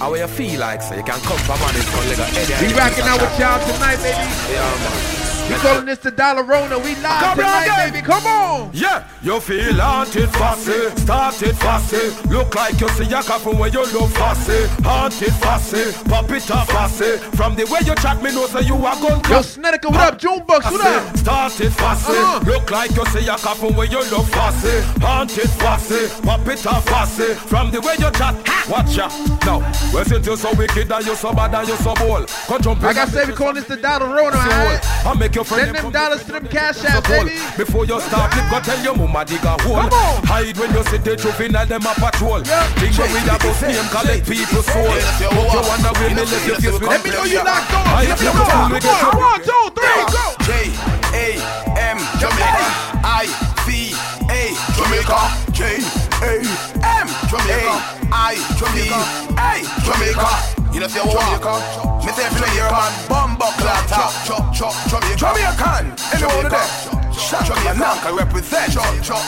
how you feel like, so you can come from on this one, like a We rocking out with y'all tonight, baby. Yeah, man. We calling this the Dollar Rona. We live Come tonight, again. baby. Come on. Yeah, you feel haunted fussy, started fussy. Look like you see a couple when you look fussy, haunted fussy, pop it up fussy. From the way you chat, me know say you are gun Yo, Snedeker, what up? Junebug, what up? Started fussy, Uh-huh. look like you see a couple when you look fussy, haunted fussy, pop it up fussy. From the way you chat, watch ya. Now, we since you so wicked and you so bad and you so bold, come jump Like I said, we calling this the Dollar Rona, alright? I make your friend Send them dollars to them cash apps, baby. Before you start, flip, go tell your mama dig a hole. Hide when you see the juvenile, them a patrol. Think you read about name, collect people's soul. But you wonder where me let you face with Let me know you locked on. Let me know. the Come on. One, two, three, go. J A M Jamaica I V A Jamaica J A M Jamaica I V A Jamaica If you know say Jamaica Me say for your man Bumbo Clatter Jamaica Jamaican Jamaica Jamaica represent.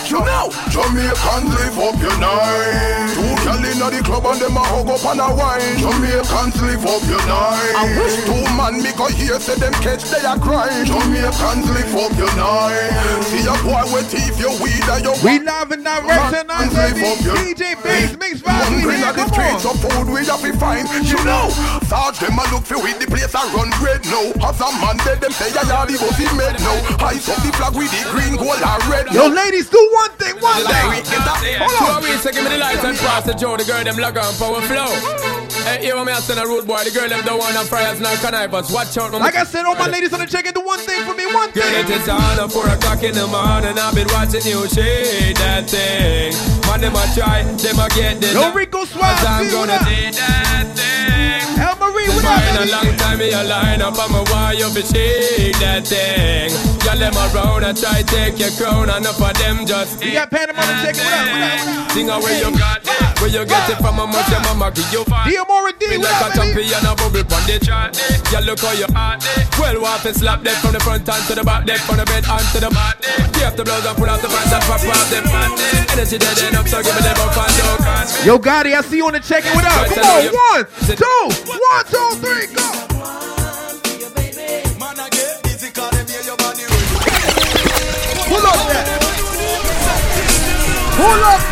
You know. Jamaican live up your night. Two gal inna the club and them a hug up and a wine. Jamaicans live up your night. I wish two man me go hear say them catch they a crime Jamaicans live up your night. See a boy with teeth your weed and your We live and direct tonight, Live baby. up your- DJ Bass Mix Vibes, we Hungry here. at the Come streets on. of food we have to find. You know. Sarge them a look for with the place I run great now. As a man dead them say I are the bossy made now. Ice up the flag with the green gold and red Yo, ladies, do one thing, one thing. Two weeks to give me the lights and pass the Joe, the girl them log on power flow. Hey, here me I send a rude boy, the girl them don't want no fryers, no connivers. Watch out. Like I said, all my ladies on the check in, do one thing for me, one Girl, it thing. is on at 4 o'clock in the morning. I've been watching you shake that thing. Man, them a try, them a get the Yo, Rico Cause I'm gonna up? do that thing. El Marie, what Mine a long time me a line up, I'm a why you fi shake that thing. Y'all them around, I try take your crown, enough of them just We got Panama on the check in, what up, what up, what up? Sing a where you got it, where you get it from, how much your mama give you for Dia Mora D, me what like a up, baby? champion a bubble pon the chart eh? Girl look how you hot eh? Well walk and slap that from the front and to the back That from the bed and to the mat eh? Take off the blouse and pull out the pants and pop off them pants Energy dead enough so give me the bump and don't catch Yo, Gotti, I see you on the check in, what up? Come on, one, two, one, two, three, go. Pull up that. Pull up that.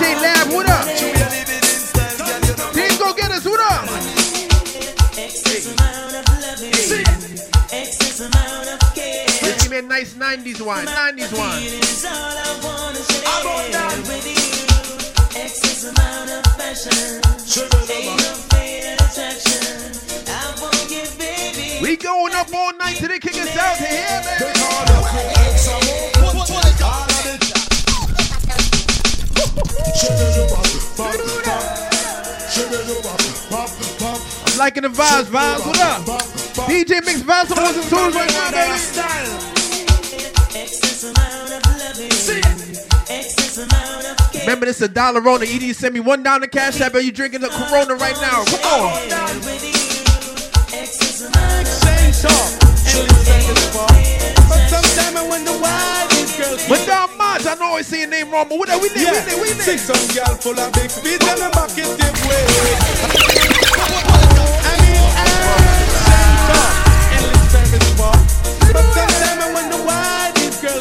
a nice 90s one, 90s one. We going up all night till they kick us out to here, baby. I'm liking the vibes, vibes. What up? DJ Mix Vybz ones and twos right now, baby. Remember, this is a dollar Rona. Either you send me one down the cash app or you drinking the Corona right now. Come on. But down March, I know I say your name wrong, but what are we name? We name, we name. Six some girl full of big speed and back it give way. I mean, ah,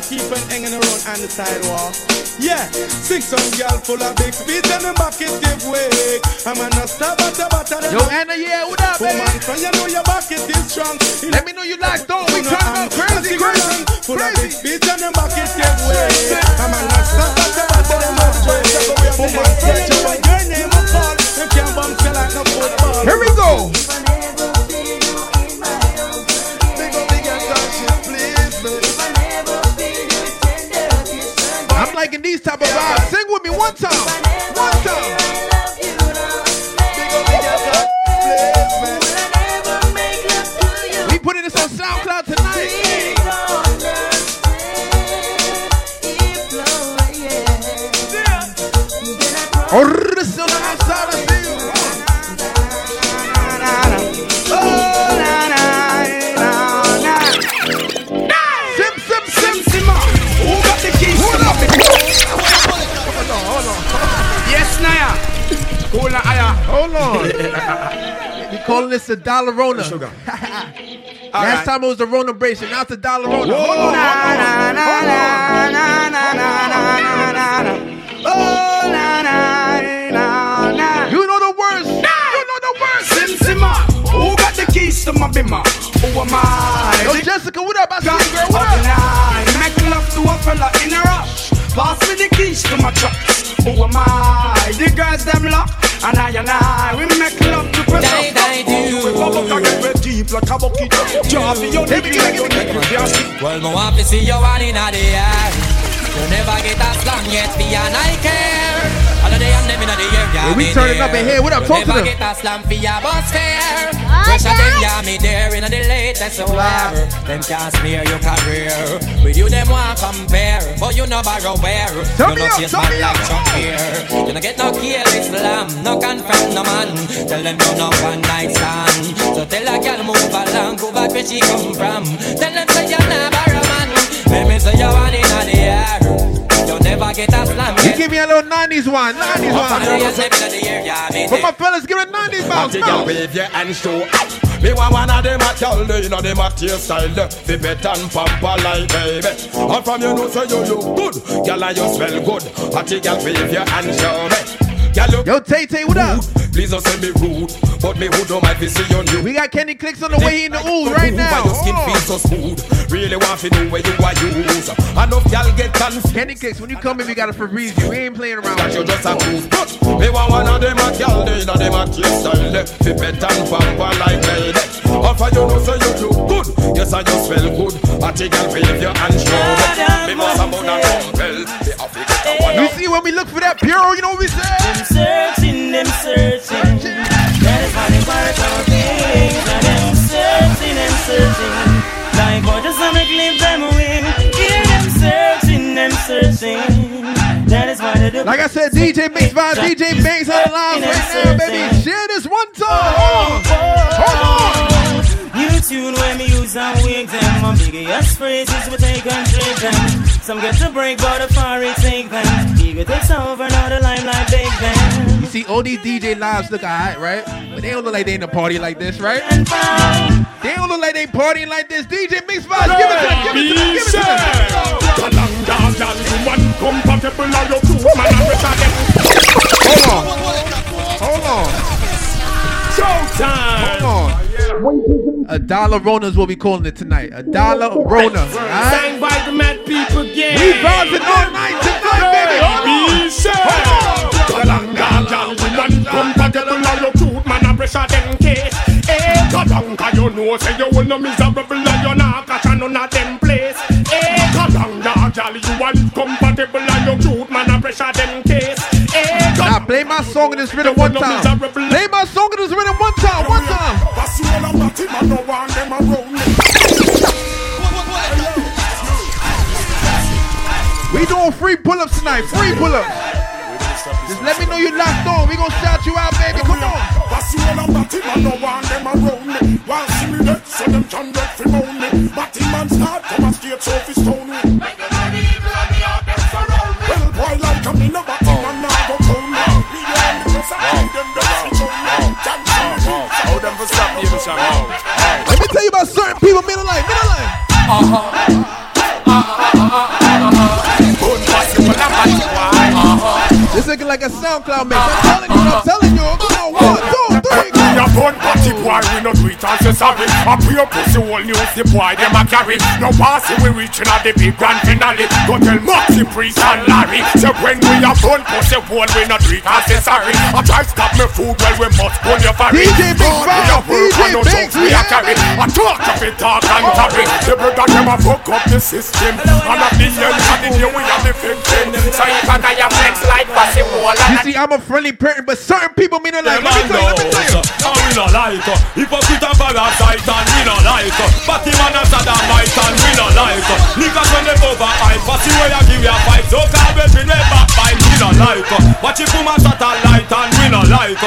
why keep on hanging around on the sidewalk. Yeah, six some girl full of big speed and them back it give way. I'm a no stop at the bottom. Yo, Anna, yeah, what up, baby? Woman, so you know your back it is strong. Let me know you locked on. We turn up crazy, crazy, Full of big crazy. speed and them back it give way. I'm a no stop at the bottom. Woman, so you know your name a call. You can't bounce like no football. Here we go. Liking these type of vibes. Sing with me one time. One time. Calling this a Dollar Rona. Sugar. Last time it was the Rona bracelet. Now it's the Dollar Rona. Oh, Hold on. na, na, na, na, na, na, na, na, na, na. Oh, na, na, na, na. You know the words. You know the words. Sim Simma, who got the keys to my bimmer? Who am I? Yo, Jessica, what up? I see you, girl. What up? Make love to a fella in a rush. Pass me the keys to my truck. Who am I? The girls them lock. And I and I, we make love Die, do. Well, me want to see you one in the air. You never get a long yet, for and I care. All of the and them in the air, yeah, Yeah, we me turning up in here. What up? Talk to them. get a slam for your bus fare. Pressure them, yeah, me there in the latest wear. Them can't smear your career. With you, them want compare. But you know borrow where. Turn You me know up, chase man me like up. Chuck here. You no get no kill Islam. No confront no man. Tell them you no one night stand. So tell a girl move along. Go back where she come from. Tell get a slam You give me a little 90s one. 90s Up on one. ears, let me know the air, yeah, me For my fellas, give it 90s bounce. Party girl wave your hand show up. Me want one of them a girl, they know them a tear style, fi bet and pamper like baby. And from you know say you look good, girl and you smell good. Party girl wave your hand show me. Girl look Yo, Tay Tay, what up? Rude, please don't say me rude, but me who don't mind fi see you new. We got Kenny Clicks on the way in the ooh right now. Why your skin feels so smooth? Really want to know where you are use. Enough y'all get confused. Kenny Clicks, when you come in, we gotta Febreze you. We ain't playing around. that you just a cruise But me want one of them a girl They know them a kiss style. Fi pet and pamper like lady Offer you know say you too good Yes I just feel good A take girl wave your hand show me Me must have on a rumble The African one You see, when we look for that bureau, you know what we say? Them searching, them searching. That is why they work out things. And them searching and searching. Like what clip them. Hear them searching, them searching. Do. Like I said, DJ Mix Vibe, DJ Bvnks on the line right now, baby. Share this one time. Hold on. Hold on. Tune when me use and wig them. My biggest phrases we take and trade them. Some get to break, but the it take them. Ego takes over, now the limelight big them. You see, all these DJ lives look alright, right? But they don't look like they in a party like this, right? They don't look like they partying like this. DJ Mix Vybz, give it to them, give it to them, give it to them. Long dog, girl, woman compatible Are you two man and A dollar Rona is what we calling it tonight. A dollar Rona. Alright? Sang by the mad people again. We vibing all night tonight, baby. Hold on. Long dog, girl, woman compatible Are you cute man and pressure them case Eh, go down Cause you know say you will no miserable And you not catch a none of them place Eh, go down dog, girl, you want compatible And you cute man and pressure them case Eh, Now play my song in this rhythm one time. Play my song in this rhythm one time. One time. Pass you all a no one them around me. We doing free pull-ups tonight. Free pull-ups. Just let me know you locked on. We gonna shout you out, baby. Come on. Pass you all a party, man, no one them around me. While see me dead, so them can get free moan me. Batty man start, come and straight so fi stone me. Well, boy, like a me no batty man, now me. How them for stop me, Let me tell you about certain people, middle line, middle line. Gun pass you all a party, boy. This looking like a SoundCloud mix. I'm telling you, I'm telling you. On, one, two. We a born party boy, we no do it and say sorry. A pure pussy whole news the boy them a carry. No passing we reaching at the big grand finale. Go tell Moxie, Priest and Larry. Say when we a born pussy whole we no do it and say sorry. I try stop me food well we must pull your ferry. DJ Big God, we a Bob, DJ Big, jokes we a carry. I talk of it talk and carry. The brother them a fuck up the system. And at the end of the day we are the victim. So if I die a flex like pussy whole You see, I'm a friendly person, but certain people mean it like. Let me tell you, let me tell you. We no like uh, Hypocrite and parasite and we no like uh, Batty man and sodomite and we no like uh, Niggas when they over hype Pussy where you give you a fight. So can't wait me never fight no like uh, Watch it from a shot a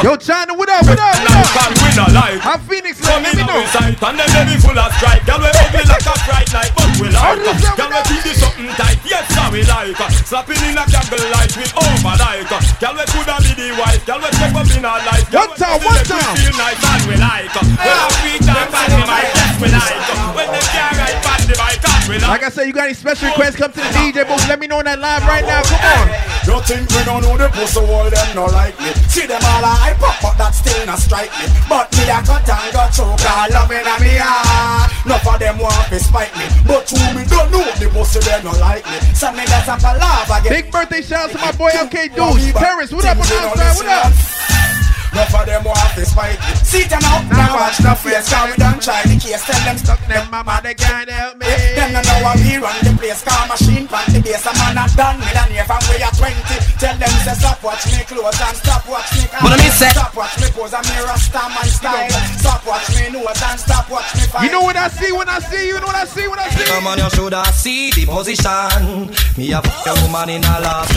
Yo, China, what up, what up, what up? And we not like. How Phoenix let me know. sight and then they be full of stripe. Girl, we ugly like a bright light, but we like. Girl, we keep this something tight. Yes, sir, we like. Slapping in a candle light with over like. Girl, we coulda be the wife. Girl, we step up in our life. Girl, One time, one we time. feel nice and we like. When I freak down on the mic, yes, we like. When they can't ride on the mic, and we like. I said, you got any special requests, come to the DJ booth. Let me know on that live right now. Come on. You think we don't know the pussy wall, them no like me See them all a hype up, but that still not strike me But me a cut and got choke, all love in a me heart Enough of them want to spite me But who me don't know, the pussy they no like me So me that's a palaver, Big birthday shout out to my boy LK Dudes. Terrence, what up on the outside? What up? Enough of them want to spite me See them out, now watch the face Cause we done try the case, tell them stuck them mama they can't help me. Them no know how we run the place Car machine pan the base, a man a done millionaire from we are 20 Tell them say stop watch me clothes and stop watch me car What I mean, say? Stop watch me pose and me rasta man style. Stop watch me nose and stop watch me fight. You know what I see when I see you? You know what I see when I see. Come on, you shoulda see the position. Me a fuck a woman in a last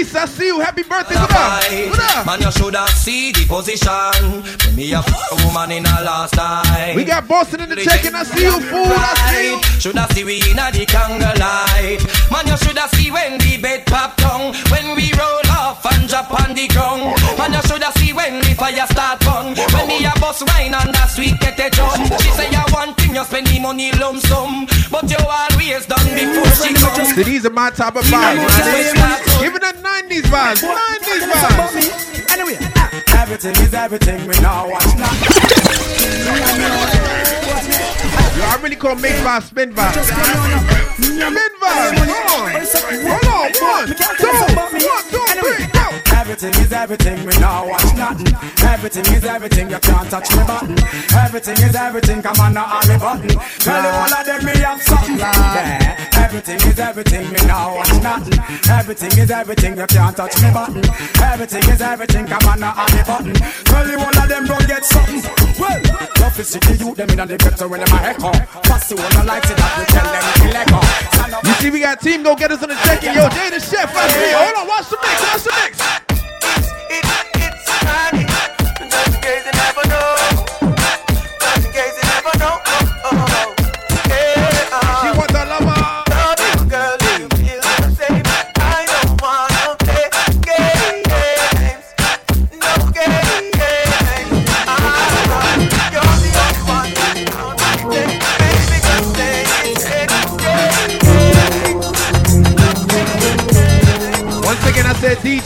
I see you. Happy birthday. What up? What up? Man, you shoulda see the position. Me a a woman in a last time. We got Boston in the check and I see you, fool. I see you. Shoulda see we inna the candlelight. Man, you shoulda see when the bed pop down. When we roll off and drop on the ground. Man, you shoulda see when the fire start burn. When me a bust wine and that sweet get a jump. She say you one thing, you spend the money lump sum. But you always done before she come. So these are my type of vibes. Give it a 90s vibes. 90s vibes. Anyway, everything is everything we now watch now Yo, I really call make vibes spin vibes. Spin vibes. Hold on. Hold on. One, two, one, two, three, go. Everything is everything, we now watch nothing. Everything is everything, you can't touch me button. Everything is everything, come on now, all me button. Tell you all of them me have something. Yeah. Everything is everything, me now watch nothing. Everything is everything, you can't touch me button. Everything is everything, come on now, all me button. Tell you all of them don't get something. Well, tough is the youth, them in the ghetto when them a echo. Fussy one, I like it, that we tell them to let go. You see, we got team go get us on the check in. Yo, Jay the chef. I see. Hold on. Watch the mix. Watch the mix. She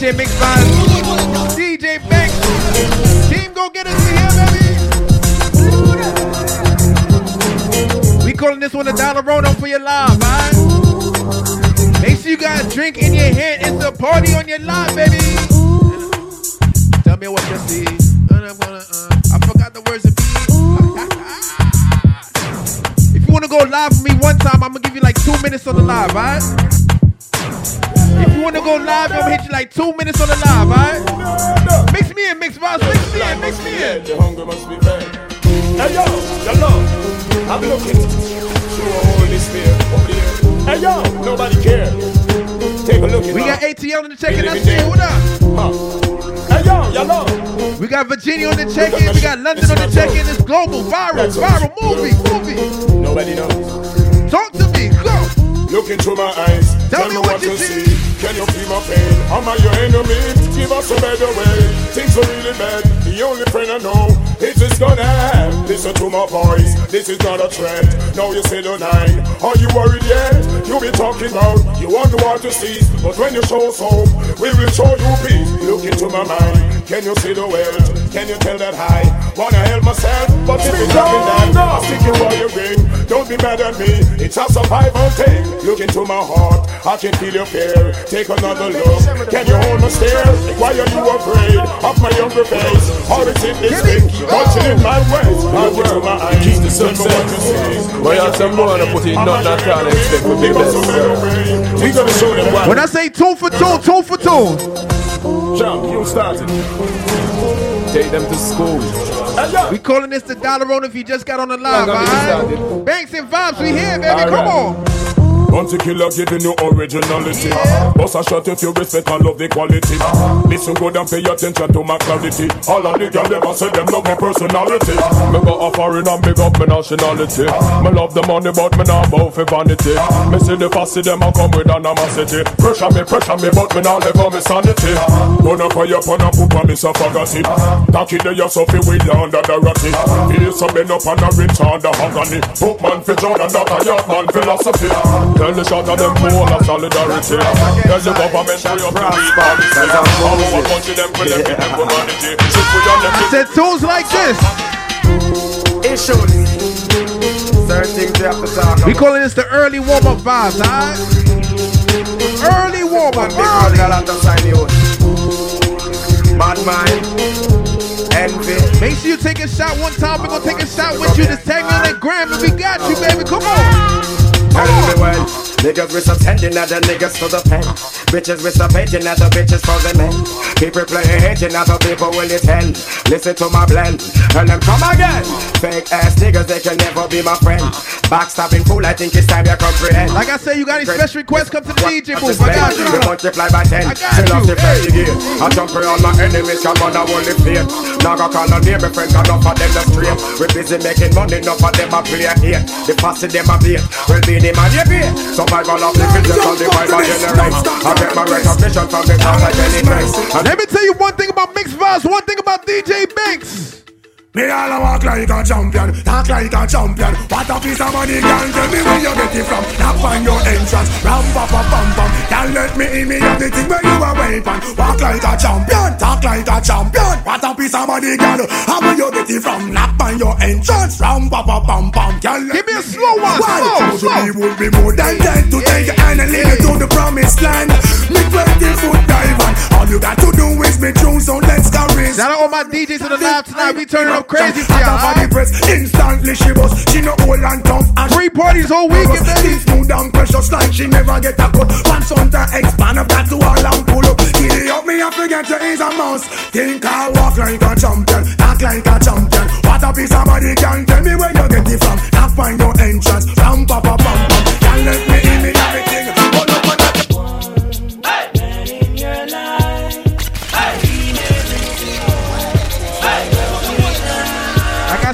DJ Mix Vybz. DJ Bvnks. Team go get us in here, baby. We calling this one a dollar roll for your live, alright? Make sure you got a drink in your hand. It's a party on your live, baby. Tell me what you see. Uh, I forgot the words of If you wanna go live with me one time, I'm gonna give you like two minutes on the live, alright? Wanna go live, I'm gonna hit you like two minutes on the live, alright? Mix me in, mix vibes, mix me in, mix me in. The hunger must be fed. Hey yo, your love, I'm looking through a hole in this fear over there. Hey yo, nobody cares. Take a look at We got ATL in the check in, I see you, what up? Hey yo, love. We got Virginia on the check in, we got London on the check in, it's global, viral, viral, movie, movie. Nobody knows. Talk to me. Look into my eyes. Tell, me what, you see. Can you feel my pain? Am I your enemy? Give us a better way. Things are really bad. The only friend I know is this gonna end. Listen to my voice. This is not a threat. Now you say the nine. Are you worried yet? You be talking about you want the war to cease, but when you show us hope, we will show you peace. Look into my mind. Can you see the wealth? Can you tell that I wanna help myself? But if it's nothing that I'll stick you while you ring. Don't be mad at me. It's a survival thing. Look into my heart. I can feel your fear. Take another look. Can you hold my stare? Why are you afraid of my younger face? Or is it this thing? Punching in my ways. Look into my eyes. Keep the Tell me you success. see. Why you have some more to put in nothing at all expect for big Give us a better bless. way. We gonna show them why. When I say two for two, two for two. Jump, you started. Take them to school. Hey, yo. We calling this the dollar roll if you just got on the live, Long as we alright? Bvnks and vibes, we here, baby. Come Alright. on. Bounty killer giving you originality. Boss a shot if you respect and love the quality. Listen good and pay attention to my clarity. All of the girls a say them love my personality. Me go a foreign and big up my nationality. Me love the money but me not bow for vanity. Me see the fussy them a come with animosity. Pressure me, pressure me, but me not let go me sanity. Gonna cry up on a poop and me so forgot it. Taki the so fi wheel under the ratty. Feel so bend up and a rich under agony. Book man fi Jordan, that a yacht man philosophy. Tell the shot of them full of solidarity. Tell the government free up the weed policy. All over country them for them with them humanity. Shit we on them. Said tunes like this. Issues. Certain things you have to talk about. We calling this the early warm up vibes, alright? Early warm up, Big man, early. girl, I'm just sign you. Bad mind. Envy. Make sure you take a shot one time. We're gonna take a shot with you. Just tag me on that gram and we got you, baby. Come on. Tell me well. Niggas we stop sending other niggas to the pen. Bitches we stop hating other bitches for the men. People playing hating other people will it end. Listen to my blend. And them come again. Fake ass niggas, they can never be my friend. Backstabbing fool, I think it's time you comprehend. Like I said, you got any special requests? Come to the DJ booth. I I got We you. multiply by ten. I got you. gear. I jump for all my enemies, come on, I won't live fear. Now I call on name, my friends, enough of them the straight. We busy making money, enough of them a play here. The posse them a beat. Well, be the man you pay. Of the the Bible. I get my recognition from the top like any place. And Let me tell you one thing about mixed vibes. One thing about DJ Bvnks. Me all a walk like a champion, talk like a champion. What a piece of money, girl, tell me where you get it from. Knock on your entrance, ram pa pa pam pam. Girl, let me in me have the thing where you a weapon. Walk like a champion, talk like a champion. What a piece of money, girl, how where you get it from? Knock on your entrance, ram pa pa pam pam. Girl, Give me a slow one, slow, To slow. me would be more than that to take your hand and lead you to the promised land. Me 20 foot dive on. All you got to do is be true, so let's go. Shout out all my DJs in the live tonight. We turning up crazy for her body press, instantly she was. She no old and tough and Free parties all weekend, baby. Smooth and precious like she never get a cut. Once on to expand, I've got to all and pull up. Giddy up me, I forget to is a mouse. Think I walk like a champion, act like a champion. What a piece of body can tell me where you get it from. Can't find your entrance. Ram pa pa pam pam. Can't let me in me everything. Hold up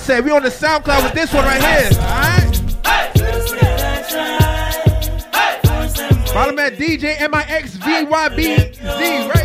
said, we on the SoundCloud with this one right here. Alright? Follow me at DJ MIXVYBZ, right?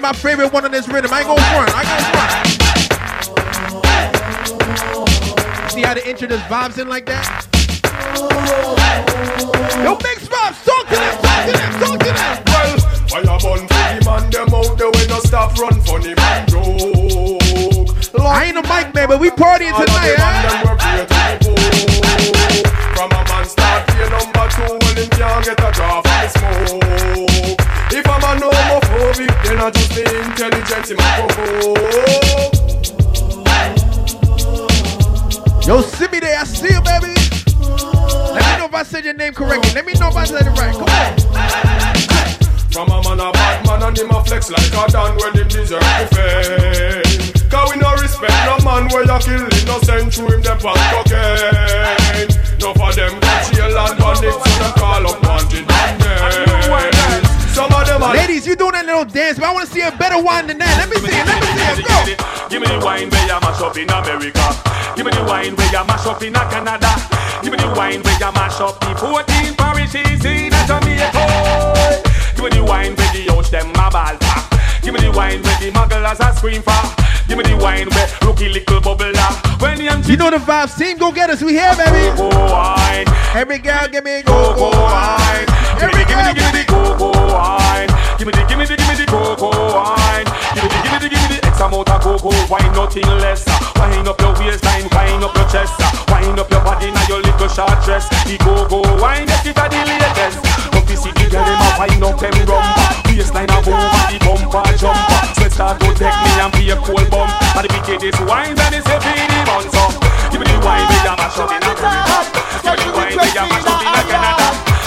My favorite one in this rhythm. I ain't gon' front. I ain't gon' front. See how the intro just vibes in like that? I said your name correctly. Let me know if I said it right. Come on. From a man a bad man and him a flex like a dan when him deserve the fame. Cause we no respect no man where you kill innocent through him them on cocaine. No for them go jail and panic so them call up wanted dead. Some of them Ladies, you doing that little dance, but I want to see a better wine than that. Let me see it, let me see it, go. Give me the wine where you mash up in America. Give me the wine where you mash up in Canada. Give me the wine where you mash up the 14 parishes in Jamaica. Give me the wine where the house them a ball Give me the wine where the mugglers are scream for. Give me the wine where rookie little bubble When the MC, You know the vibes, team, go get us, we here, baby. Go, go wine. Every girl, give me go, go wine. Give me the, give me the, give me the go wine. Give me the, give me the, give me the go wine. Give me the, give me the, give me the X amount of go wine, nothing less. Wine up your waistline, wine up your chest, wine up your body now your little short dress. The go go wine, get it the latest. Come to see the girl them a wine up them rumba. Waistline a over the bumper jumper. Sweat start to take me and be a cold bump. And the PK this wine and it's a feedy bun so. Give me the wine, we a mash up in a. Give me the wine, we a mash up in a Canada.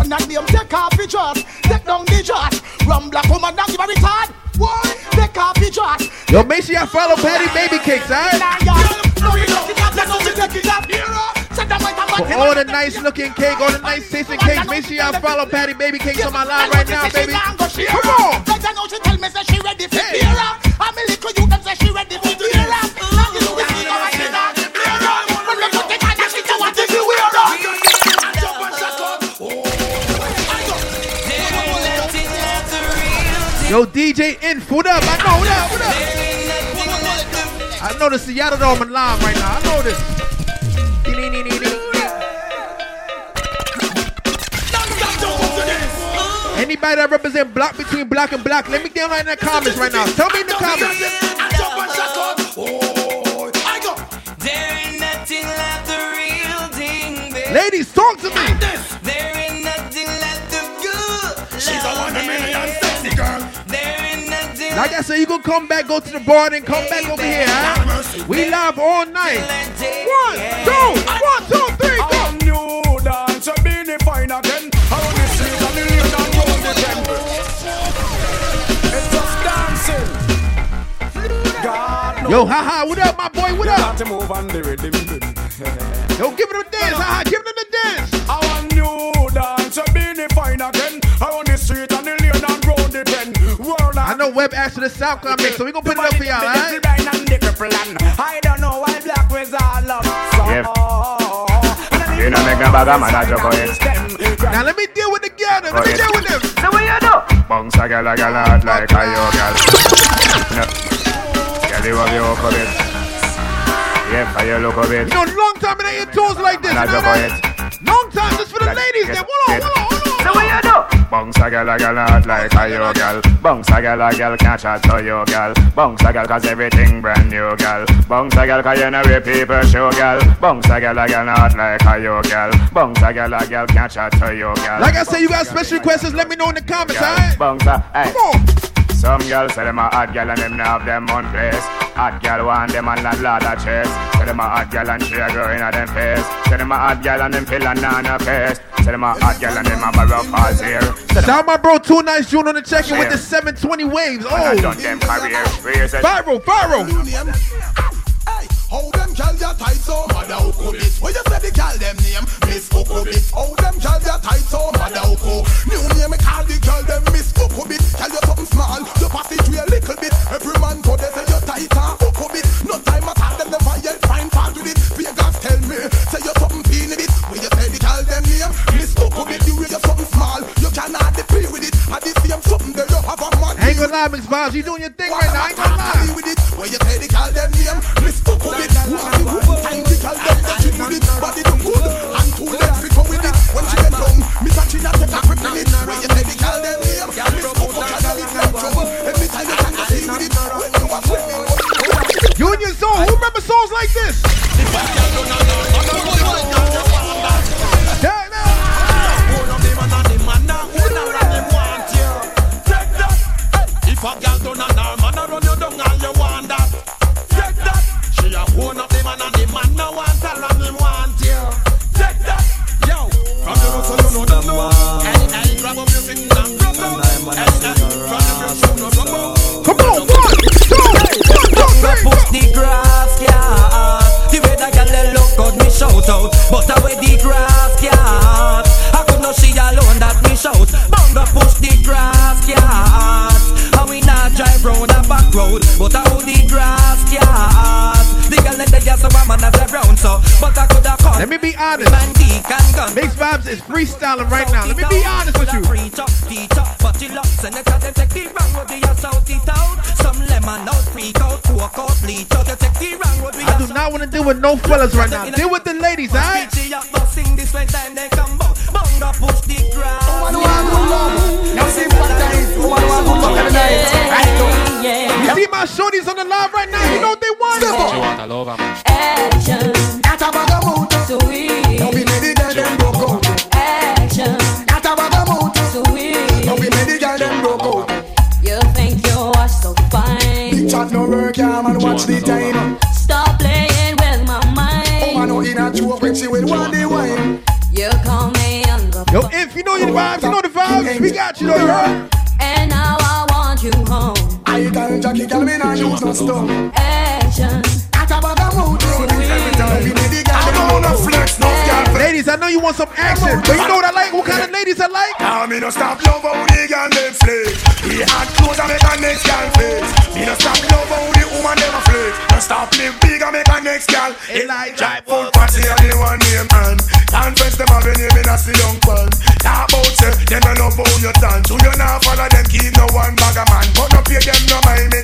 And that name take off the dress, take down the dress. Rum black woman and give her return. Take off the dress. Yo, make sure y'all follow Patty Baby Cakes, alright? For all the nice looking cake, all the nice tasting cakes, make sure y'all follow Patty Baby Cakes on my line right now, baby. Come on! Yo, DJ In, food up. I know, what up, what up? I know the Seattle Dome on line right now. I know this. Anybody that represent block between black and black, let me down right in the comments right now. Tell me in the comments. There ain't nothing like the real thing, baby. Ladies, talk to me. Like I said, you gonna come back, go to the bar, and come back over here. Huh? We live all night. One, two, one, two, three, go. A new dance, a beanie fine again. Around the and the lane and round the bend. It's just dancing. God Yo, haha, what up, my boy? What up? got to move on the rhythm. Yo, give it a dance, haha, give it a dance. World I know Web asked for the SoundCloud mix, so we gonna put it up for y'all, alright? I don't know why black was all love. You know make no bag of man a joke oh, on. Now let me deal with the girl, let oh, me deal with them. So what you do? Bounce a gal a gal a like a yo gal. No. Girl you have your hook of it. Yeah, for you look of it. You know, long time it ain't your toes like this, you Man know oh, that? Long time, just for the ladies, then. Hold on, hold on, hold on. So what you do? Bounce a gal a gal a hot like a yo gal. Bounce a gal a gal can't chat to yo gal. Bounce a gal cause everything brand new gal. Bounce a gal cause you know where people show gal. Bounce a gal a gal hot like a yo gal. Bounce a gal a gal can't chat to yo gal. Like I said, you got special requests, let me know in the comments, alright? Bounce a, hey. Come on. Some girls say them a hot girl and them not have them on place. Hot girl want them and landlord a chase. Say them a hot girl and she a go in a them face. Say them a hot girl and them pill and nana face. Say them a hot girl and them a barrel falls here. Shout out my bro, Two Nice June on the check-in with the 720 waves. I Oh, done them career. Viral, viral. Hey, how them gal ya tight so mother uko bit? Where you say the gal them name? Miss Uko bit. How them gal ya tight so mother uko? New name me call the gal them Miss Uko bit. Gal you something small, you pass it to a little bit. Every man go they say you tight and Uko bit. No time at all them never yet find fault with it. Vegas tell me say you something peeny bit. Where you say the gal them name? Miss Uko bit. You way you something small, you cannot play with it. And the same something that you have a man. I ain't gonna lie, Mix Vybz, you doing your thing right now. I ain't gonna lie. with it. Where you say the gal them name, Miss Coco bit. One one time the gal them that she with it, body do good and two legs fit with it. When she get down, Miss Achina take a grip in. Where you say the gal them name, Miss Coco gal them is like trouble. Every time you try see with it, when you are swimming. You zone. Who remember songs like this? Yeah, so a man as a brown so, but I coulda come. Let me be honest. Man, dick and gun. Mix Vybz is freestyling right now. Let me be honest with you. Preach up, teach up, but you lost Senator, them take the wrong road, we are south it out. Some lemon out, freak out, coke out, bleach out. You take the wrong road, we I do not want to deal with no fellas right now. Deal with the ladies, alright? Bitchy up, but this when time they come out. Bunga push the ground. Now see what time. Woman want good luck every night. Right now. You see my shorties on the live right now. You know what they want. You want a lover, man. Action, That a bag of mood. sweet. Now we make the girl them broke out. Action, That a bag of mood. sweet. Now we make the girl them broke out. You think you are so fine. Big chat no work, yeah, man. Watch the time. Stop playing with my Oh, mind. man, no in a joke when she will want the wine. You call me on the Yo, phone, if you know your vibes, you know the vibes. We got you, though, you heard? and now I want you home. I got Jackie, girl, me not use no stone. Action, That a bag of mood. Every time we make the girl them broke out. flex, no girl. Ladies, I know you want some action, but you know what I like? What kind of ladies I like? Now me no stop love how the girl them flex. He had clothes and make a next girl flex. Me no stop love how the woman them a flex. No stop live big I make a next girl. It like drive full party and the one name and conference them have a name in a see young pan. Talk about you, them no love how you dance. So you not follow them keep no one bag a man. But no pay them no mind me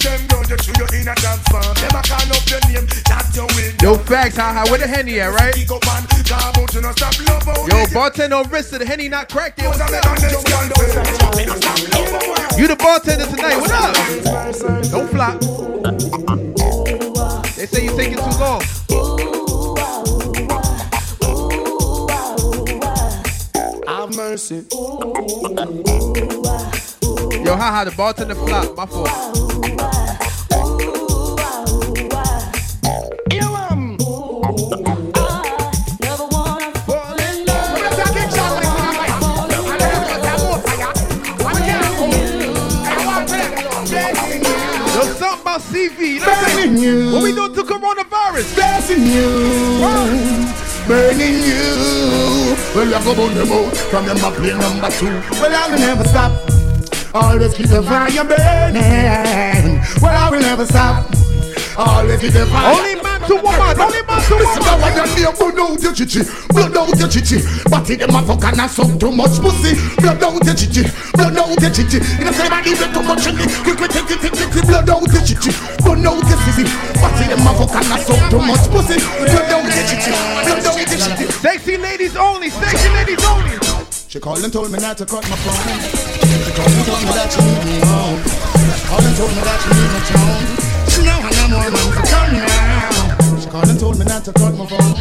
them down you through your inner dance. Them a call up your name, chat your will. Yo, facts, how high? Where the Henny at, right? Pick up and talk about you no stop love how Yo, bartender on wrist of the Henny not cracked yet. What's up? and make a next girl flex. Me no stop love how You the bartender tonight. What up? Don't flop. They say you're taking too long. Have mercy. Yo, haha, the bartender flop. My fault. You never wanna Fall in love. Yo, something about CV. You know what I'm you. What we doing to coronavirus? Blessing you. Burning you. Well, you go burn them out from them a play number two. Well, I will never stop. Always keep the fire burning. Well, I will never stop. Always keep the fire. Only man to woman. Only man to Listen, woman. now I don't need blood out your chichi, blood out your chichi. But in them a fuck and a suck too much pussy. Blood out your chichi, blood out your chichi. In the same body too much chili. Quick, quick, quick, quick, quick, blood out your chichi, blood out your sissy. But in them a fuck and a suck too much pussy. Blood out your chichi, blood out your chichi. Sexy ladies only. Sexy ladies only. She called and told me not to cut my phone. She called and told me that she need me home. She called and told me that she need my tone. She know I know more man to come now. She called and told me not to cut my phone.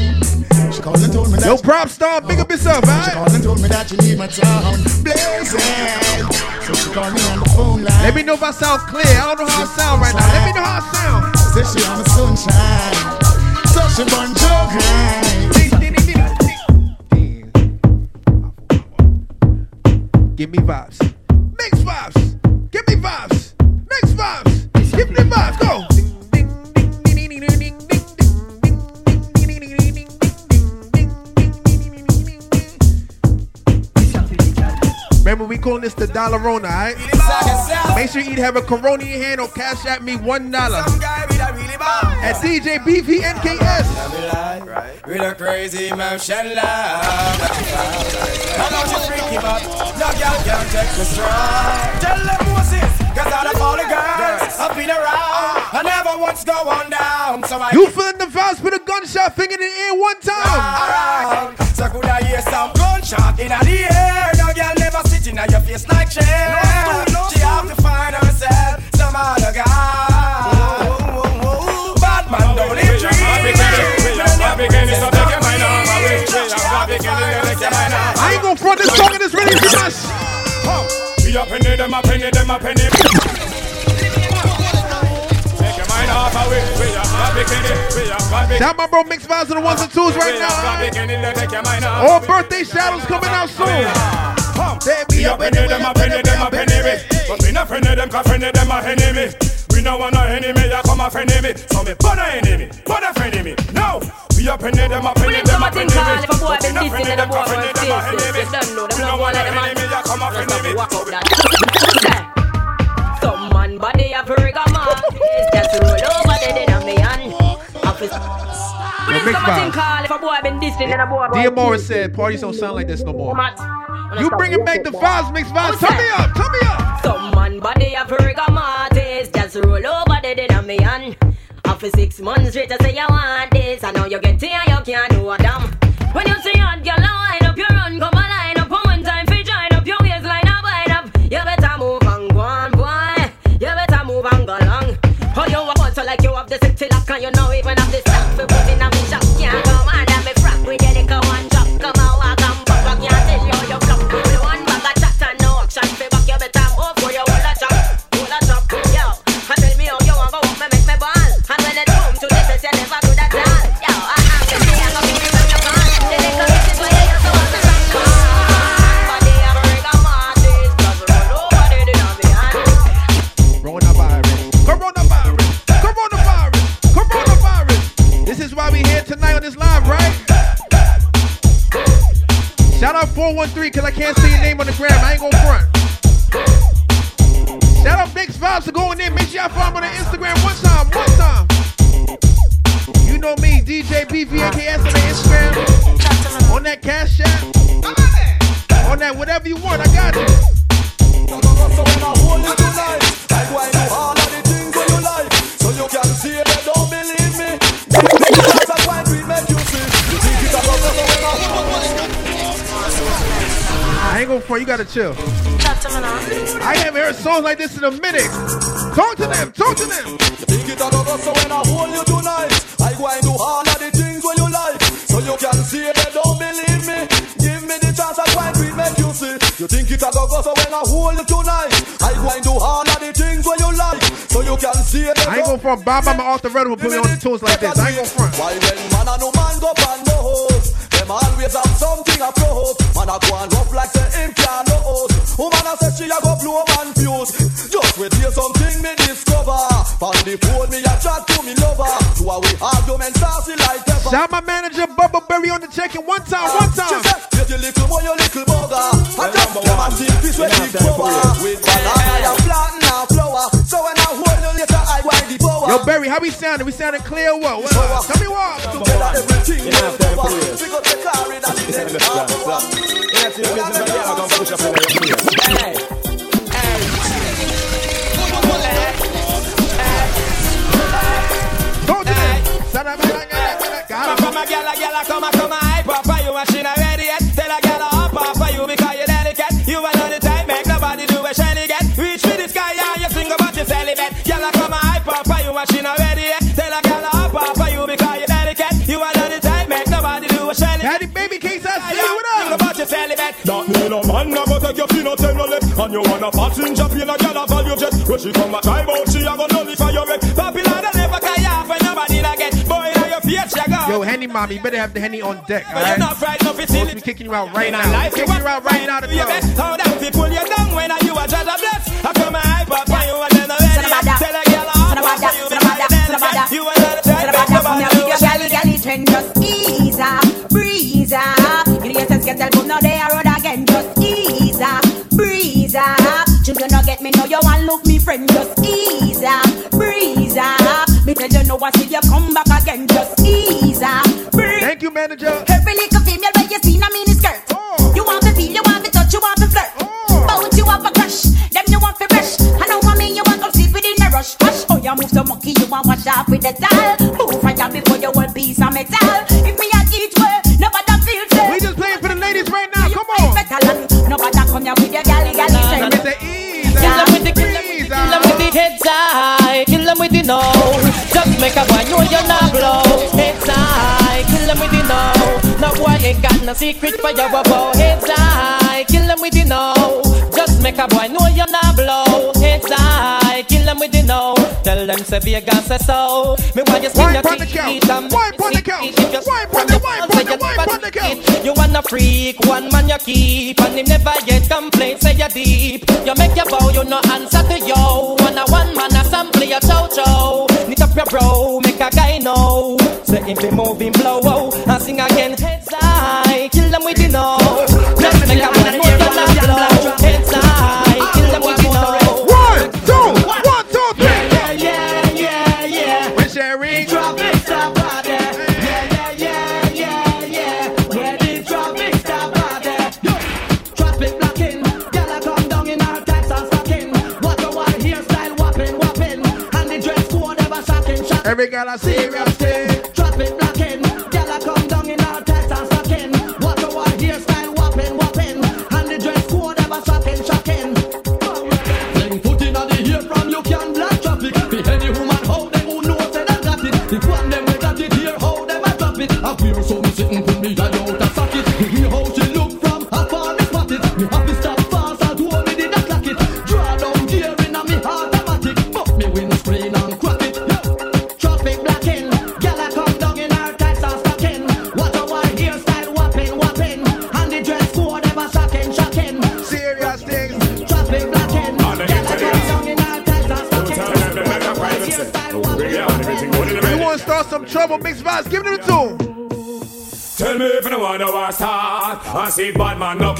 She called and told me that Yo, prop star, big up yourself, She called and told me that you need my town blazing. So she called me on the phone line. Let me know if I sound clear. I don't know how I sound right now. Let me know how I sound. Say she on the sunshine. So she born joking. Give me vibes. Mix vibes. Give me vibes. Mix vibes. Give me vibes. Go. Remember, we calling this the dollar Rona, alright? Make sure you have a Corona in your hand or cash at me one dollar at DJ BVNKS. With a crazy motion love I know she freaky but no girl can take me strong Tell them Moses, cause out of all the girls I've been around. I never once go on down So I You feeling the vibes? Put a gunshot finger in the air one time. around So could I hear some gunshot in the air? No girl never sitting on your face like chair She have to find herself some other guy this song and it's ready to smash. We a penny, them a penny, them a penny. Take your mind off of. We a big we a big Shout my bro Mix Vybz and the ones and twos right now. big penny, take your mind off. All birthday shadows coming out soon. We a penny, them a penny, them a penny. But we not friend of them, cause friend of them a enemy. We no want no enemy, ya come a friend me. So me put a enemy, put a friend me. No, We a penny, them a penny, Well, them a something penny if a boy been in dissing penny, a them boy a penny, them a face this. me. You don't know, them You love know one what of them a man. me, ya come a Just penny have to me. walk out that. Some man body have rigor Just roll over the dead of me and office. But Yo, if Big something Five. call if a boy been dissing and a boy Dear want Morris said, parties don't sound like this no more. Matt. You bringing back the vibes, Mix Vybz. Turn me up, turn me up. Some man body have rigor mortis Just roll over the dead of me and After six months straight I say you want this. I know you get here you can't do a damn. When you see hot girl line up your run Come 613, cause I can't see your name on the gram. I ain't gonna front. Shout out Big Vibes for going in. Make sure y'all follow me on Instagram one time, one time. You know me, DJ BVNKS on the Instagram. On that cash app. On that whatever you want, I got it. I ain't gonna front, you gotta chill. I haven't heard songs like this in a minute. Talk to them, talk to them. Think it go go so when I hold you tonight I go and do all of the things where you like So you can see they don't believe me Give me the chance I go and we make you see You think it a go go so when I hold you tonight I go and do all of the things where you like So you can see they I ain't gonna front. Bob, I'm off the road will put me on the tunes like this. I ain't gonna front. Why when On the phone me a chat to me lover. To a we argument saucy like pepper. Shout my manager Bubba Berry on the check-in one time, one She time. say, Get your little boy, your little bugger. I just them a think fish when big cover With banana and plantain and flour So when I hold you later I wind the power Yo, Berry, how we sounding? We sounding clear or what? what tell me what. Together everything will cover Pick up the car in a the next Talk celibate. That a man a go take your pin out your lip And you want a passenger plane a gyal a value jet When she come a drive out she a go nullify your wreck Babylon a never carry off when nobody not get Boy now your face she go Yo, Henny Mommy, you better have the Henny on deck, But you're alright? not frightened of it Supposed to be kicking you out right now. life Kicking you out right now to you club. How them people you down when you a judge a bless I come a hype up for you and then I ready Tell a up. Children don't get me, know you want look me friend, just ease up, breeze up. Me tell you, know I see you come back again, just ease up, breeze Thank you, manager. Every little female where you see in a mini skirt. Oh. You want to feel, you want to touch, you want to flirt. Oh. Bout you have a crush, them you want to brush. I know what me, you want to sleep within a rush. Oh you move so monkey, you want wash off with the towel. Move down before you will piece of metal. If me at each way, nobody feel safe. We just playing for the ladies right now. Come on. Nobody come here with your galley galley them with the no. Just make a boy know you're not blow. Heads high, kill them with the no. No boy ain't got no secret for your bow. Heads high, kill them with the no. Just make a boy know you're not blow. Heads high, kill them with the no. Tell them say Vegas say so. Me want you Wipe your teeth couch. and Wipe on the couch. Wipe on the- wipe on the- you wipe on the couch. You wanna freak, one man you keep, and him never yet complain, say you deep. You make your bow, you no answer to yo. Your bro, make a guy know. Say if they moving blow, oh, I sing again, heads high, kill them with the know. Girl see, Serious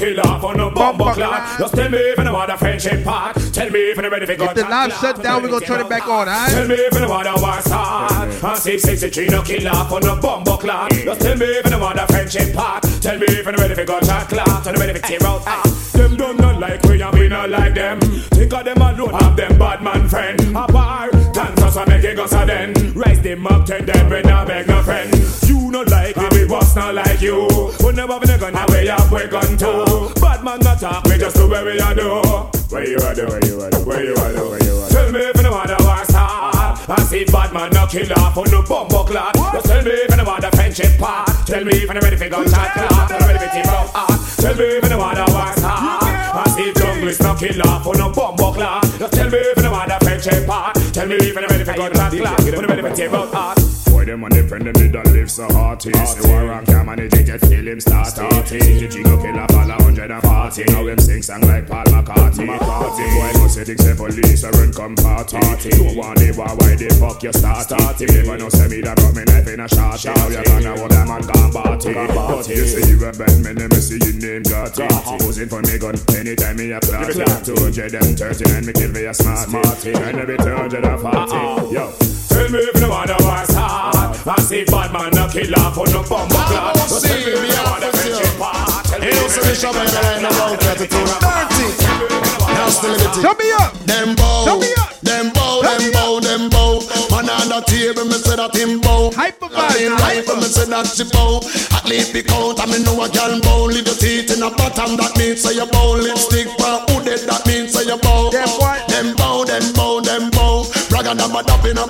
kill off on bumper clock Just tell me if you what a friendship part. Tell me if you ready for If the live shut down, we're to turn it back on, alright? Tell me if you know what I start. I see 63 no kill off on no bumper clock Just tell me if you what a friendship part. Tell me if you ready for gun shot clock Tell me for tear out. Ah. Them don't not like we and we not like them. Think of them alone have them bad man friend. A bar dance us and make it go so then Rise them up ten them we not beg no friend. You not like me we was not like you never been a gun. And we have we gun too. Bad man not talk we just do what we a do. Where you a do where you a do where you a do where you a do. Tell me if you know what I want I see bad man no kill off on no bumbo clot Just tell me if you know what the friendship part. Tell me if you know ready for gun shot clot Tell me ready for team up Tell me if you know what I want I see junglist no kill off on no bumbo clot Just tell me if you know what the friendship part. Tell me if you know ready for gun shot clot Tell me ready for team up Boy, them on the friend, them did not live so hearty. Say war and can manage it, get feel him started. The jingle kill a ball a hundred and forty. Now him sing song like Paul McCartney. McCartney. Boy, must say things say police a run come party. Don't want the war, why the fuck you started? If never know say me that brought me knife in a shot. Now you gonna want a man gone party. But you say you a bad man, me see your name got it. Posing for me gun anytime me a plot it. Two hundred and thirty-nine, me kill me a smarty. Trying to be two hundred and forty. Uh-uh. Yo. Tell me if you wanna was hard I see bad man a kill off on no bomb clock. But tell me if you wanna friendship part Tell me Hey, also the shop in the line about 32 30 Now still limited Turn me up. Them bow. Turn me up. Them bow, them bow, them bow. Man on the table, me say that him bow. Hyper In life, me say that she bow. At least be count, I me know a girl bow. Leave your teeth in a bottom, that means say you bow. Lipstick for who dead, that means say you bow. Them bow, them bow, them bow Brag and I'm a dap in a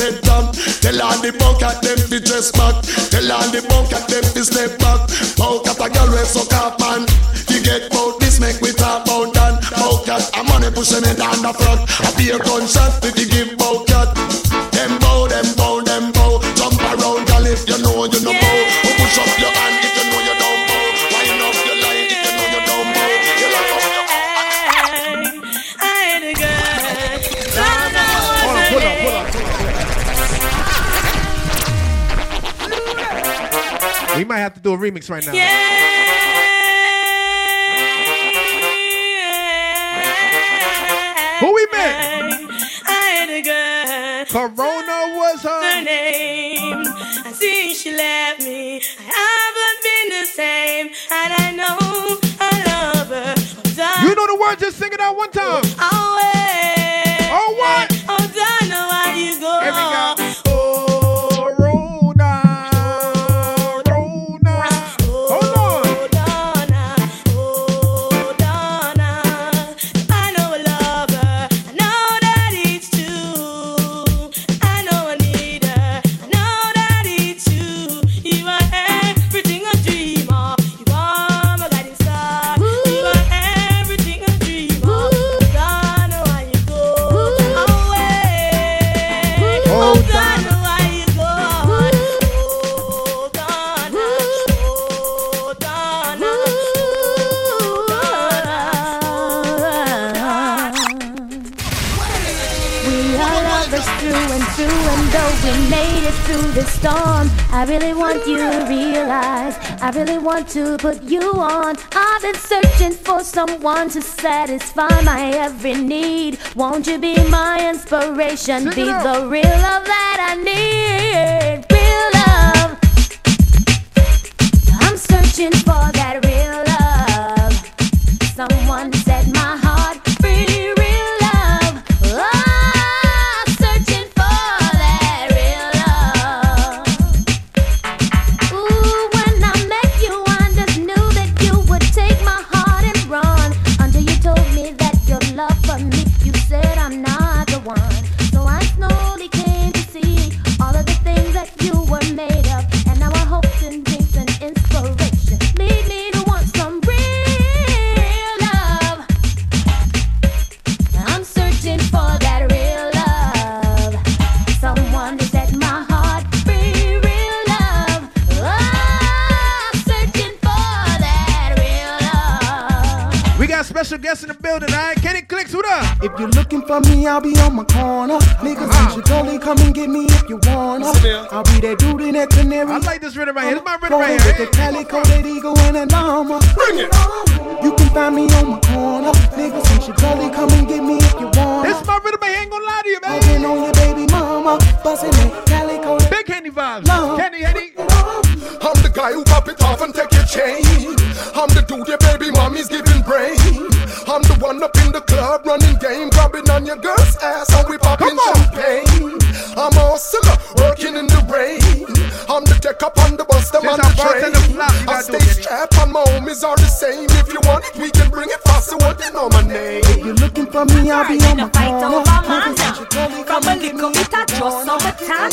head down. Tell all the bunk at them to dress back. Tell all the bunk at them to step back. Bunk at a girl with suck up man. You get bout this make we talk about that. Bunk at a money pushing me down the front A be a gunshot if you give bunk at have to do a remix right now. Who we met? I had a girl. Corona was her. her name. I see she left me. I haven't been the same, and I know I love her. You know the words, just sing it out one time. Oh, want to put you on. I've been searching for someone to satisfy my every need. Won't you be my inspiration? Be the real love that I need. Real love. I'm searching for that for me, I'll be on my corner. Niggas, you should only come and get me if you wanna. I'll be that dude in that canary. I like this rhythm right here. This is my rhythm Rolling right with here. the calico, that eagle, and a llama. Bring it. You can find me on my corner. Niggas, you should only come and get me if you wanna. This is my rhythm. I ain't gonna lie to you, man. I've been on your baby mama, bustin' that calico. Big Henny vibes. Kenny, Henny. I'm the guy who pop it off and take your chain. I'm the dude your baby mommy's giving brain. I'm the one up in the club running game, grabbing on your girl's ass and we popping champagne. I'm a hustler working in the rain. I'm the tech up on the bus, them on the I'm train. bartender flop, you I stay it, strapped and my homies are the same. If you want it, we can bring it faster. What you know my name? If you're looking for me, I'll be on my corner. From a little bit of just summertime.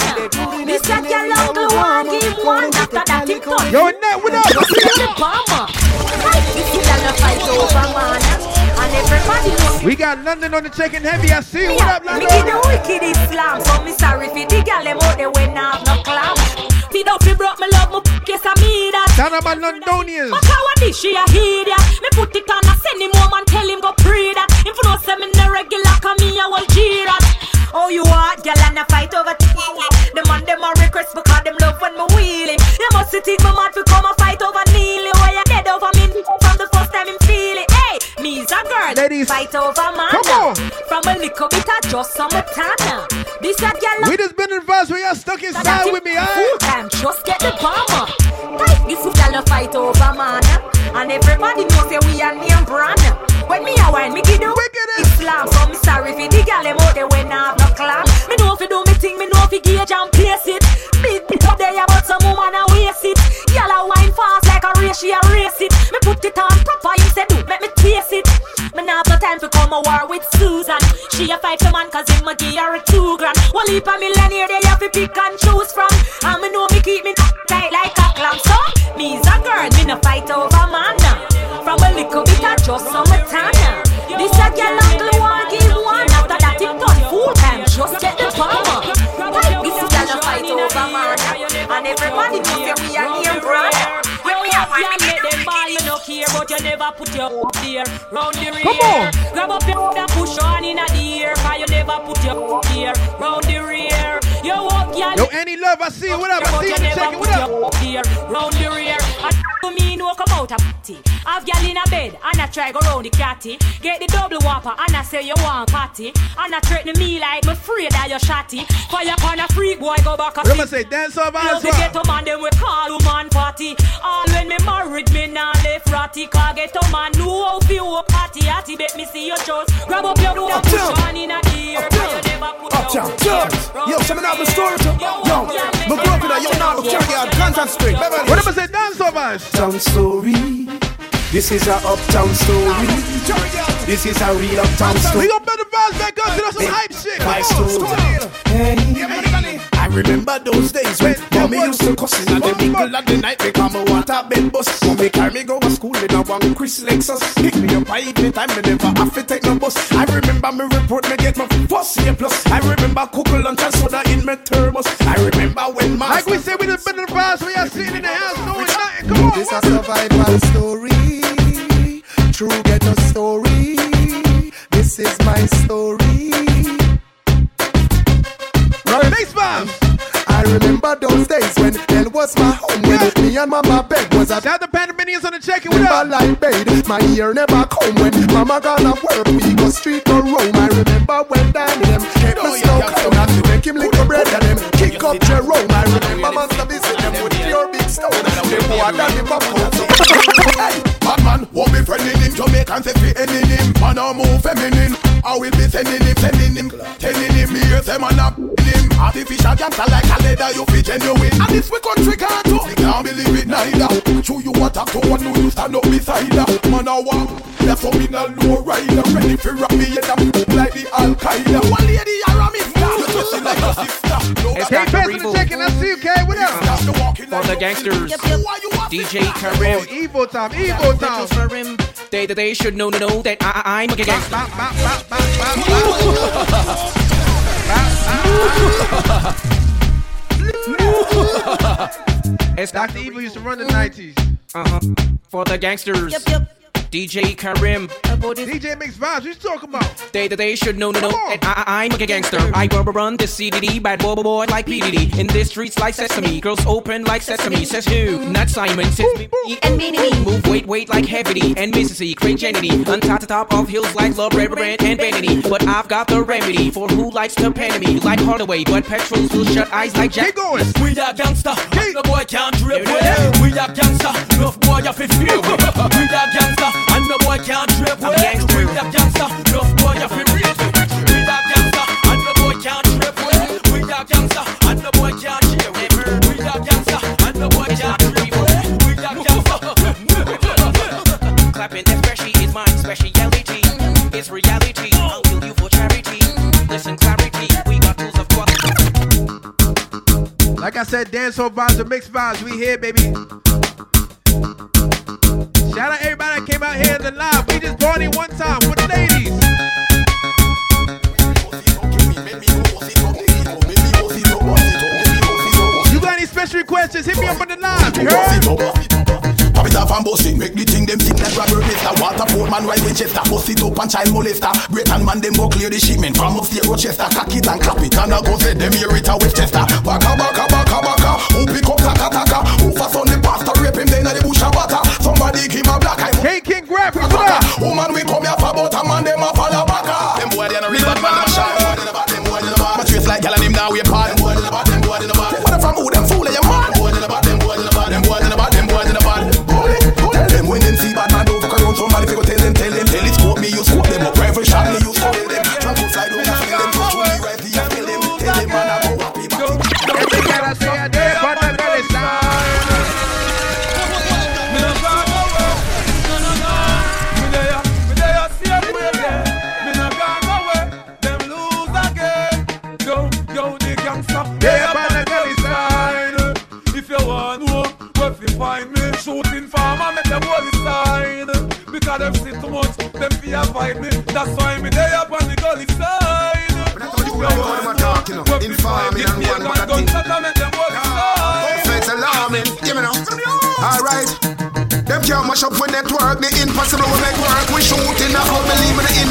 This a girl uncle one give one after that it done. Yo, Nat, what up? We got London on the chicken heavy. I see you. What up, Me give the London? wicked Islam, so me sorry for the gal them out there when I have no clam. Feed up fi broke me love me guess I me that. Down my Londonians. But how this she a hear ya? Me put it on a send him home and tell him go pray that. Him for no say me no regular, come me a will cheer that. Oh you hot gal and a fight over The man them a request because them love when me wheeling. You must think me mad fi come a fight over Neely. Why you dead over me me's a girl. Ladies, fight over man. come on. From a little bit of just summertime. This a gal We just been advised where y'all stuck inside with me, Full alright? time, just get the bomber. Tight, this is a fight over man. And everybody knows say we are name brand. When me a wine, me give the Islam. So me sorry for the gal them out there when I have no clam. Me know if you do me thing, me know if you gauge and place it. Big bit up there about some woman a waste it. Gal a wine fast like a race, she a race it. Me put it on proper, you say do, make me taste it. Me nah have no time to come a war with Susan. She a fight for man cause him a give her a two grand. One heap a millionaire they have to pick and choose from. And me know me keep me tight like a clam. So, me's a girl, me no fight over man. From a little bit of just summertime. You never put your there, round the rear. Come on. Grab up your and push on in the air, cause you never put your there, round the rear. You walk, girl. Yo, Annie Love, I see you. What up? I see you you on the never chicken. put What up? there, round the rear. And to me, no come out a party. Have girl in a bed, and I try go round the catty. Get the double whopper, and I say you want patty. And I threaten me like me afraid that you shotty. Fire upon a freak boy, go back a I say? Dance off Love eyes. the ghetto man, them we call woman party. All when me married, me nah left ratty. Cause ghetto man know how walk party. Hatty, bet me see your choice. Grab up your door, push on in a ear. Cause you never put your Uptown, Jones. Yo, some of that story to Yo, grew up in a young now, carry out Contact Spring. Beverly What am I say? Dance off eyes. Uptown story. This is a uptown story. This is a real uptown story. We build the vibes back up to some hype shit. My story. Hey, remember those days when mommy used to cuss in the middle of the night because me want a bed bus. Mommy carry me go to school in a one Chris Lexus. Pick me up by evening time, me never have to take no bus. I remember me report me get my first year plus. I remember cook lunch and soda in my thermos. I remember when my Like we said, we just been the vibes where y'all sitting in the house doing nothing. Come on. This is a survival story, true ghetto story. This is my story. Remember those days when hell was my home. When me and mama bed was a Shout out the Panamanians on the check it. Up? like bed, my ear never come when mama gonna work. We go street go roam. I remember when Danny them kept me slow down and to make him lick the bread and them kick up Jerome. I remember Master visit them with pure big stone. Them boy that the pop man, what me friending him Jamaican say fi ending him Man a move feminine. I will be sending him, sending him Telling him me hear them and a him. Artificial gangster like a leather you fi genuine. And this we country can't do Me can't believe it neither. True you attack to one who you stand up beside her. Man a walk That's how me a low rider. Ready fi rap me head up like the Al-Qaeda. One lady a ramista You just see like a sister No Hey, K Fest on the check it. I see you, K. What up? For the gangsters, DJ Karim. Oh, Evil time, evil time. for him. They, they, they should know, know, know that I, I- I'm a gangster. It's Dr. Evil used to run the 90s. Uh huh. For the gangsters. DJ Karim. DJ Mix Vybz, what you talking about? They, they, they should know, know that I, I- I'm a gangster. I run, run this CDD, bad boy, boy, like PDD. In this streets like sesame, girls open like sesame. Says who? Not Simon, says me, and me, me. Move weight, weight like heavy and Mississippi, great. On top to top of hills like love, red, red, and vanity. But I've got the remedy for who likes to pen me. Like Hardaway, but petrols will shut eyes like Jack. Keep going. We a gangster, no boy can't drip We a gangster, no boy feel with We a gangster, and no boy can't drip with We a gangster, no boy a fi real with We a gangster, and no boy can't drip with We a gangster, and no boy can't chill with We a gangster, and no boy can't drip with We a gangster. Clapping that special is my speciality. It's reality. I'll kill you for charity. Listen, clarity. We got tools of quality. Like I said, dancehall vibes and mixed vibes. We here, baby. Shout out everybody that came out here in the live. We just party one time for the ladies. You got any special requests? Hit me up on the live. You heard? Pop it off and bust make the thing them think like Robert Mister Waterford man right Winchester Bust it up and child molester Great and man them go clear the shipment From upstate Rochester Cock it and clap it And I go say them hear it a Westchester Baka baka baka baka Who pick up taka taka Who for son the pastor rape him then a the bush a butter Somebody give him a black eye. Hey King Graphics, what up? Woman we come here for butter man them a follow baka Them boy they no real bad man them a shot Them boy they no bad, them boy they no bad My trace like gal and him now we apart shooting farmer, make them the side. Because them see too much, them fear fight me. That's why me there up on the gully side. If you want to, where you find me, me a gun gunshot, I make them hold the side. Feds alarming, give me now. Alright. Them can't mash up with network, the impossible will make work. We shooting a hole, believe in the in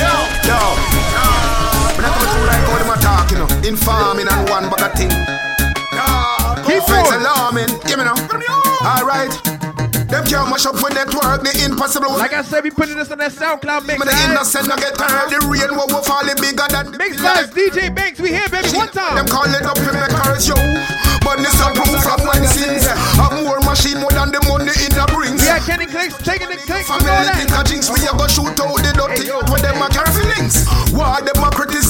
Yo, yo. But that's what you like all them attack, you know. Informing and one bag of thing. Keep Feds alarming, give me now. Alright. Them can't mash up with network, the impossible Like I said, we putting this on that SoundCloud mix. Me the innocent no get hurt. The rain will fall it bigger than the Mix Vybz, DJ Bvnks, we here, baby, one time. Them call it up to make hurt yo. But this a proof of my sins. I'm more machine more than the money in the brings. Yeah, Kenny Clicks, taking the clicks, Family think a jinx, we a go shoot out the dirty Where them a carry feelings Why them a criticize,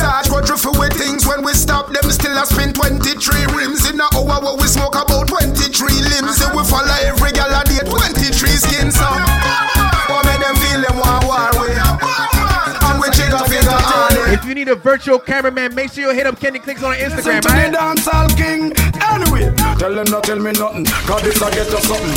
grudge for we things When we stop them still a spin 23 rims In a hour where we smoke about 23 limbs If we follow every gal a day 23 skins up What make them feel them want war with And we trigger finger on it If you need a virtual cameraman, make sure you hit up Kenny Clicks on Instagram, Listen to the man. dancehall king. Anyway, tell them not tell me nothing. Cause this I get you something.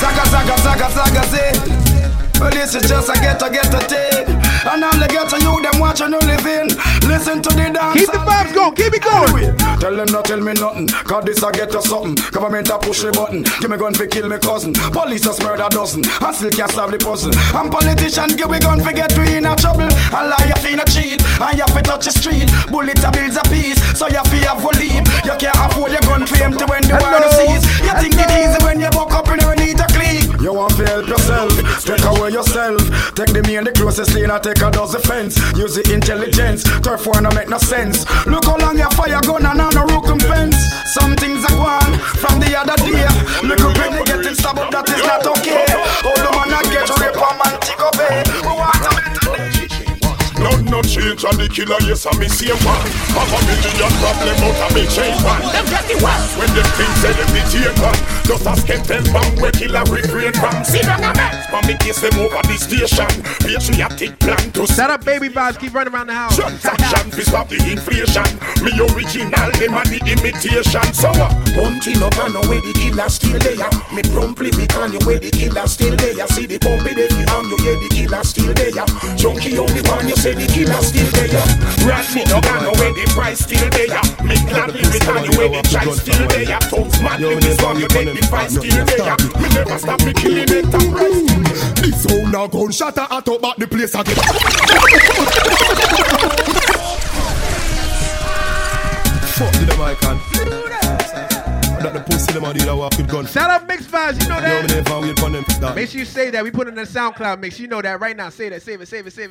Saga, saga, saga, saga, say. Well, this is just a get a get a thing. And all the ghetto you them watching you living. Listen to the dance. Keep the vibes going, keep it going. Anyway, tell them not tell me nothing. Cause this I get to something. Government a push the button. Give me gun for kill me cousin. Police just murder dozen. I still can't solve the puzzle. I'm politician. give me gun for get we in a trouble. And lie you finna cheat. And you fi touch the street. Bullet a bills a piece. So you fi have a leave. You can't afford your gun for empty when the world sees. You think it easy when you buck up and you need a clean. You want to help yourself. Take away yourself. Take the me and the closest lane and take a dozen fence. Use the intelligence. Turf one no make no sense. Look how long your fire gun and a recompense. Some things are gone from the other day. Look Little penny getting stabbed that is not okay. All the man that get raped and man take up We want to a None no change and the killer, yes, I'm the same one. Have a million problem out of me chain one. Them get the one. When them things say them the chain one. Just a skeleton bomb where killer refrain from. See them a mess. For me case them over the station. Patriotic plan to Set up baby vibes, keep running around the house. Transaction to stop the inflation. Me original, them are the imitation. So uh, one thing up and away the killer still there. Me promptly become you where the killer still there. See the pump it if you you yeah the killer still there. Junkie only one you say the killer still there. Rat me no gun away the price still there. Me gladly return you where the price still there. Tongues mad me this one you make the price still there. Me never stop me killing it and price. This sound a gunshot a hot up back the place again. Fuck the them icon. That the pussy them a deal a walk with gun. Shout out Mix Vybz, you know that. never them. Dog. Make sure you say that. We put it in the SoundCloud mix. You know that right now. Say that, save it, save it, save it.